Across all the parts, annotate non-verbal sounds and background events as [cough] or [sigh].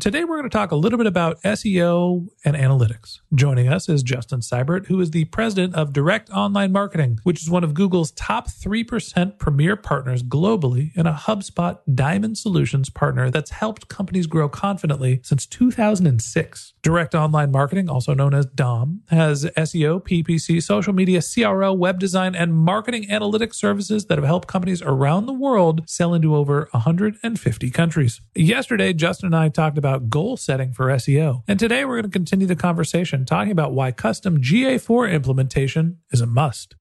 Today we're going to talk a little bit about SEO and analytics. Joining us is Justin Seibert, who is the president of Direct Online Marketing, which is one of Google's top 3% premier partners globally and a HubSpot Diamond Solutions partner that's helped companies grow confidently since 2006. Direct Online Marketing, also known as DOM, has SEO, PPC, social media, CRO, web design, and marketing analytics services that have helped companies around the world sell into over 150 countries. Yesterday, Justin and I talked about goal setting for SEO. And today we're going to continue the conversation talking about why custom GA4 implementation is a must.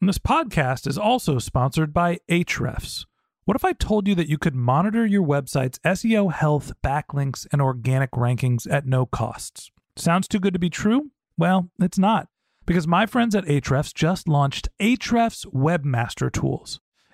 And this podcast is also sponsored by Ahrefs. What if I told you that you could monitor your website's SEO health, backlinks, and organic rankings at no costs? Sounds too good to be true? Well, it's not. Because my friends at Ahrefs just launched Ahrefs Webmaster Tools.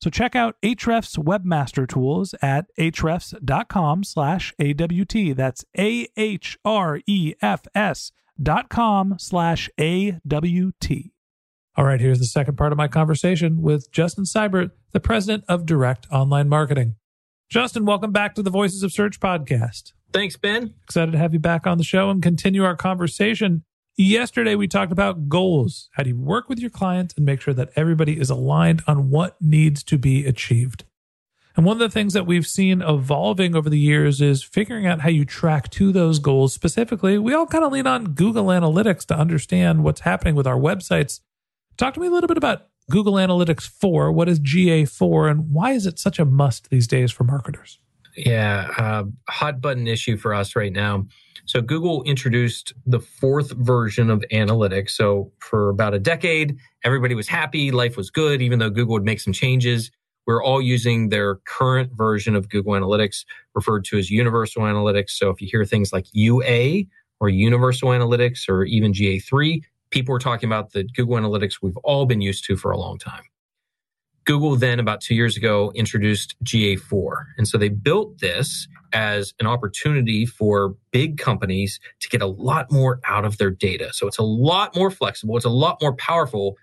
So check out Ahrefs Webmaster Tools at ahrefs.com slash AWT. That's A-H-R-E-F-S dot com slash A-W-T. All right, here's the second part of my conversation with Justin Seibert, the president of Direct Online Marketing. Justin, welcome back to the Voices of Search podcast. Thanks, Ben. Excited to have you back on the show and continue our conversation. Yesterday, we talked about goals. How do you work with your clients and make sure that everybody is aligned on what needs to be achieved? And one of the things that we've seen evolving over the years is figuring out how you track to those goals. Specifically, we all kind of lean on Google Analytics to understand what's happening with our websites. Talk to me a little bit about Google Analytics 4. What is GA4 and why is it such a must these days for marketers? Yeah, uh, hot button issue for us right now. So Google introduced the fourth version of analytics. So for about a decade, everybody was happy, life was good, even though Google would make some changes. We're all using their current version of Google Analytics, referred to as Universal Analytics. So if you hear things like UA or Universal Analytics or even GA3, people are talking about the Google Analytics we've all been used to for a long time. Google then about two years ago introduced GA4. And so they built this as an opportunity for big companies to get a lot more out of their data. So it's a lot more flexible. It's a lot more powerful,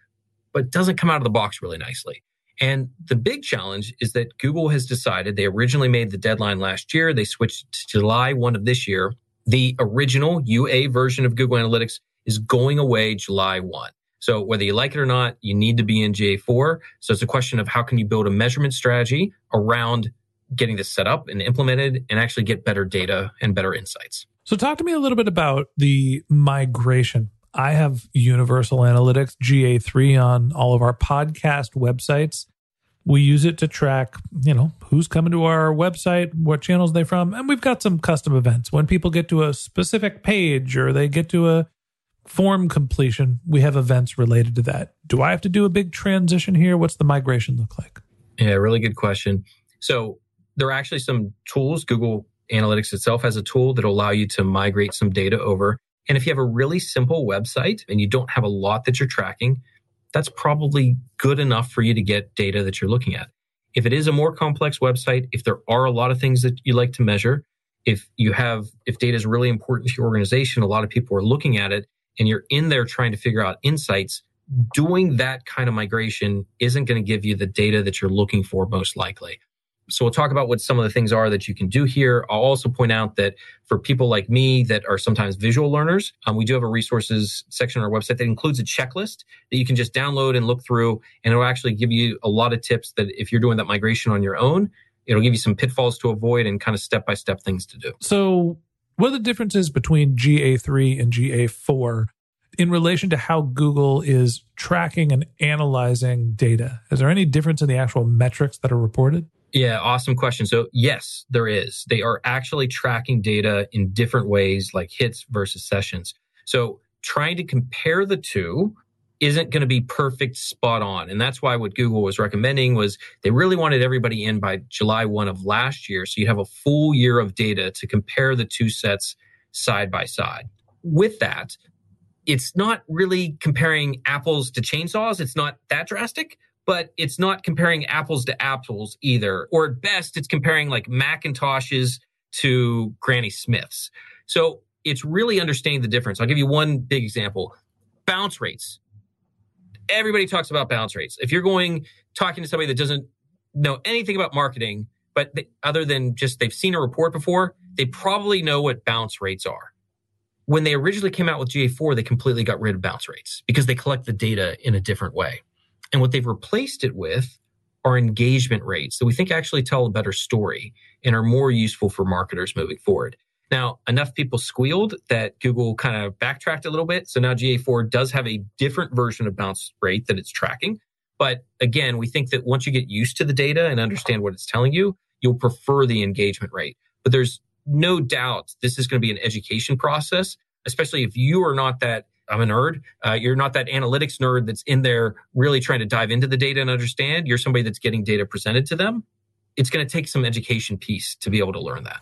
but doesn't come out of the box really nicely. And the big challenge is that Google has decided they originally made the deadline last year. They switched to July 1 of this year. The original UA version of Google Analytics is going away July 1. So whether you like it or not, you need to be in GA4. So it's a question of how can you build a measurement strategy around getting this set up and implemented and actually get better data and better insights. So, talk to me a little bit about the migration. I have Universal Analytics GA3 on all of our podcast websites. We use it to track, you know, who's coming to our website, what channels they from, and we've got some custom events. When people get to a specific page or they get to a form completion, we have events related to that. Do I have to do a big transition here? What's the migration look like? Yeah, really good question. So there are actually some tools. Google Analytics itself has a tool that'll allow you to migrate some data over. And if you have a really simple website and you don't have a lot that you're tracking, that's probably good enough for you to get data that you're looking at. If it is a more complex website, if there are a lot of things that you like to measure, if you have, if data is really important to your organization, a lot of people are looking at it and you're in there trying to figure out insights, doing that kind of migration isn't going to give you the data that you're looking for most likely. So we'll talk about what some of the things are that you can do here. I'll also point out that for people like me that are sometimes visual learners, um, we do have a resources section on our website that includes a checklist that you can just download and look through. And it'll actually give you a lot of tips that if you're doing that migration on your own, it'll give you some pitfalls to avoid and kind of step by step things to do. So what are the differences between GA3 and GA4 in relation to how Google is tracking and analyzing data? Is there any difference in the actual metrics that are reported? Yeah, awesome question. So, yes, there is. They are actually tracking data in different ways, like hits versus sessions. So, trying to compare the two isn't going to be perfect spot on. And that's why what Google was recommending was they really wanted everybody in by July 1 of last year. So you have a full year of data to compare the two sets side by side. With that, it's not really comparing apples to chainsaws. It's not that drastic, but it's not comparing apples to apples either. Or at best, it's comparing like McIntoshes to Granny Smiths. So it's really understanding the difference. I'll give you one big example bounce rates. Everybody talks about bounce rates. If you're going talking to somebody that doesn't know anything about marketing, but they, other than just they've seen a report before, they probably know what bounce rates are. When they originally came out with GA4, they completely got rid of bounce rates because they collect the data in a different way. And what they've replaced it with are engagement rates that we think actually tell a better story and are more useful for marketers moving forward. Now, enough people squealed that Google kind of backtracked a little bit. So now GA4 does have a different version of bounce rate that it's tracking. But again, we think that once you get used to the data and understand what it's telling you, you'll prefer the engagement rate. But there's no doubt this is going to be an education process, especially if you are not that I'm a nerd. Uh, you're not that analytics nerd that's in there really trying to dive into the data and understand. You're somebody that's getting data presented to them. It's going to take some education piece to be able to learn that.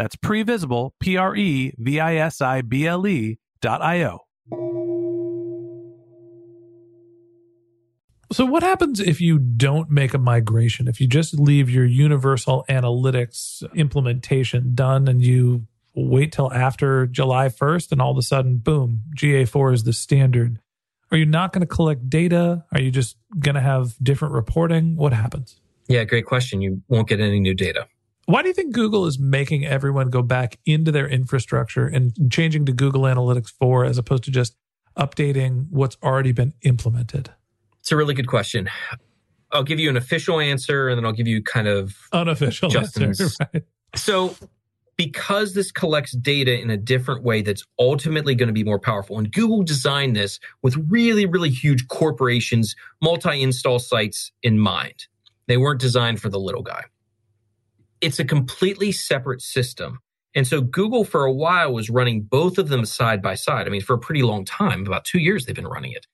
That's previsible, P R E V I S I B L E dot I O. So, what happens if you don't make a migration? If you just leave your universal analytics implementation done and you wait till after July 1st and all of a sudden, boom, GA4 is the standard. Are you not going to collect data? Are you just going to have different reporting? What happens? Yeah, great question. You won't get any new data. Why do you think Google is making everyone go back into their infrastructure and changing to Google Analytics 4 as opposed to just updating what's already been implemented? It's a really good question. I'll give you an official answer and then I'll give you kind of unofficial Justin's answer, [laughs] right? So, because this collects data in a different way that's ultimately going to be more powerful, and Google designed this with really, really huge corporations, multi install sites in mind. They weren't designed for the little guy. It's a completely separate system. And so Google for a while was running both of them side by side. I mean, for a pretty long time, about two years they've been running it.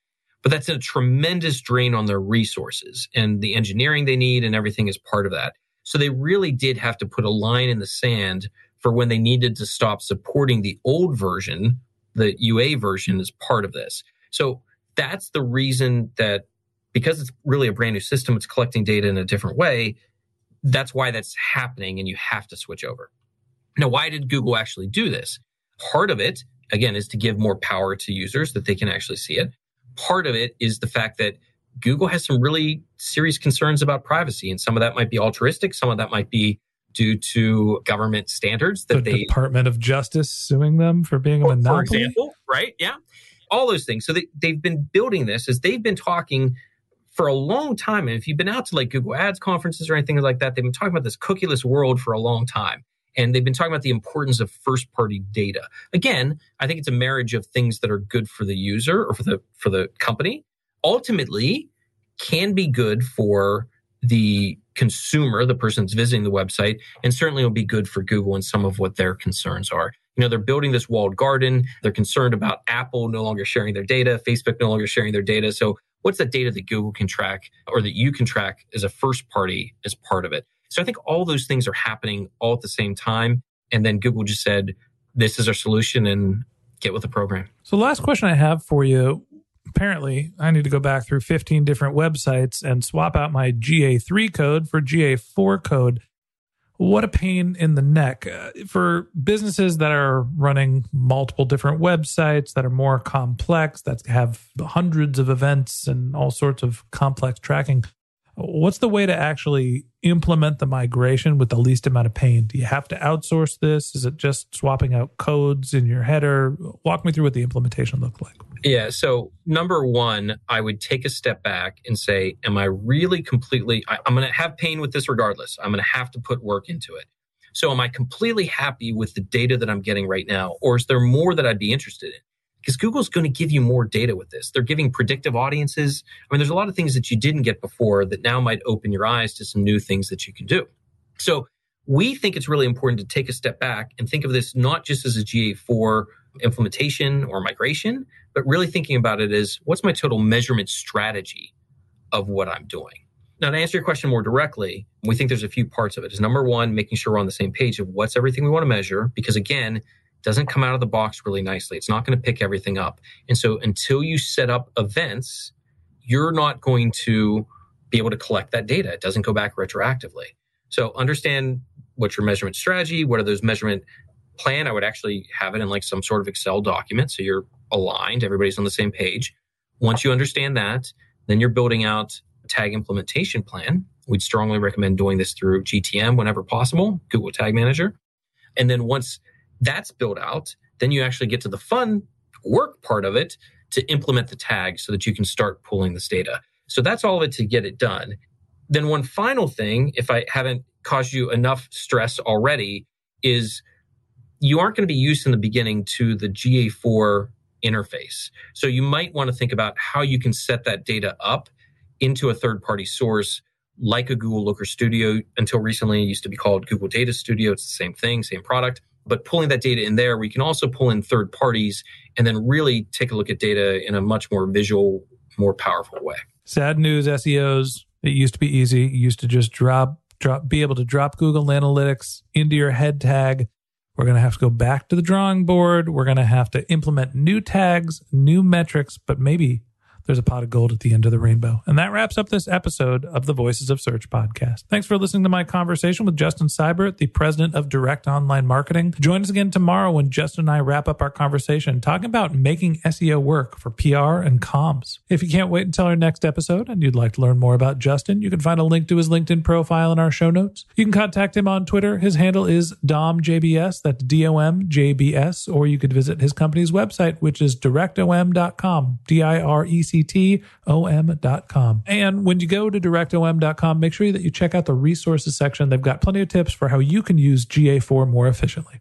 But that's a tremendous drain on their resources and the engineering they need and everything is part of that. So they really did have to put a line in the sand for when they needed to stop supporting the old version, the UA version is part of this. So that's the reason that because it's really a brand new system, it's collecting data in a different way. That's why that's happening and you have to switch over. Now, why did Google actually do this? Part of it, again, is to give more power to users that they can actually see it. Part of it is the fact that Google has some really serious concerns about privacy, and some of that might be altruistic, some of that might be due to government standards that the they Department of Justice suing them for being a monopoly. For example, right? Yeah, all those things. So they, they've been building this as they've been talking for a long time. And if you've been out to like Google Ads conferences or anything like that, they've been talking about this cookieless world for a long time. And they've been talking about the importance of first party data. Again, I think it's a marriage of things that are good for the user or for the for the company. Ultimately, can be good for the consumer, the person that's visiting the website, and certainly will be good for Google and some of what their concerns are. You know, they're building this walled garden. They're concerned about Apple no longer sharing their data, Facebook no longer sharing their data. So what's the data that Google can track or that you can track as a first party as part of it? So I think all those things are happening all at the same time. And then Google just said, this is our solution and get with the program. So, last question I have for you. Apparently, I need to go back through 15 different websites and swap out my GA3 code for GA4 code. What a pain in the neck uh, for businesses that are running multiple different websites that are more complex, that have hundreds of events and all sorts of complex tracking. What's the way to actually implement the migration with the least amount of pain? Do you have to outsource this? Is it just swapping out codes in your header? Walk me through what the implementation looked like. Yeah. So, number one, I would take a step back and say, Am I really completely, I, I'm going to have pain with this regardless. I'm going to have to put work into it. So, am I completely happy with the data that I'm getting right now? Or is there more that I'd be interested in? Because Google's going to give you more data with this. They're giving predictive audiences. I mean, there's a lot of things that you didn't get before that now might open your eyes to some new things that you can do. So we think it's really important to take a step back and think of this not just as a GA4 implementation or migration, but really thinking about it as what's my total measurement strategy of what I'm doing. Now, to answer your question more directly, we think there's a few parts of it. Is number one, making sure we're on the same page of what's everything we want to measure, because again, doesn't come out of the box really nicely. It's not going to pick everything up. And so until you set up events, you're not going to be able to collect that data. It doesn't go back retroactively. So understand what's your measurement strategy. What are those measurement plan? I would actually have it in like some sort of Excel document. So you're aligned. Everybody's on the same page. Once you understand that, then you're building out a tag implementation plan. We'd strongly recommend doing this through GTM whenever possible, Google Tag Manager. And then once that's built out, then you actually get to the fun work part of it to implement the tag so that you can start pulling this data. So that's all of it to get it done. Then one final thing, if I haven't caused you enough stress already, is you aren't going to be used in the beginning to the GA4 interface. So you might want to think about how you can set that data up into a third party source like a Google Looker Studio. Until recently, it used to be called Google Data Studio. It's the same thing, same product but pulling that data in there, we can also pull in third parties and then really take a look at data in a much more visual, more powerful way. Sad news, SEOs. It used to be easy. You used to just drop, drop, be able to drop Google Analytics into your head tag. We're going to have to go back to the drawing board. We're going to have to implement new tags, new metrics, but maybe there's a pot of gold at the end of the rainbow. And that wraps up this episode of the Voices of Search podcast. Thanks for listening to my conversation with Justin Seibert, the president of Direct Online Marketing. Join us again tomorrow when Justin and I wrap up our conversation talking about making SEO work for PR and comms. If you can't wait until our next episode and you'd like to learn more about Justin, you can find a link to his LinkedIn profile in our show notes. You can contact him on Twitter. His handle is DomJBS, that's D O M J B S, or you could visit his company's website, which is directom.com, D I R E C D-I-R-E-C-T-O-M.com. And when you go to directom.com, make sure that you check out the resources section. They've got plenty of tips for how you can use GA4 more efficiently.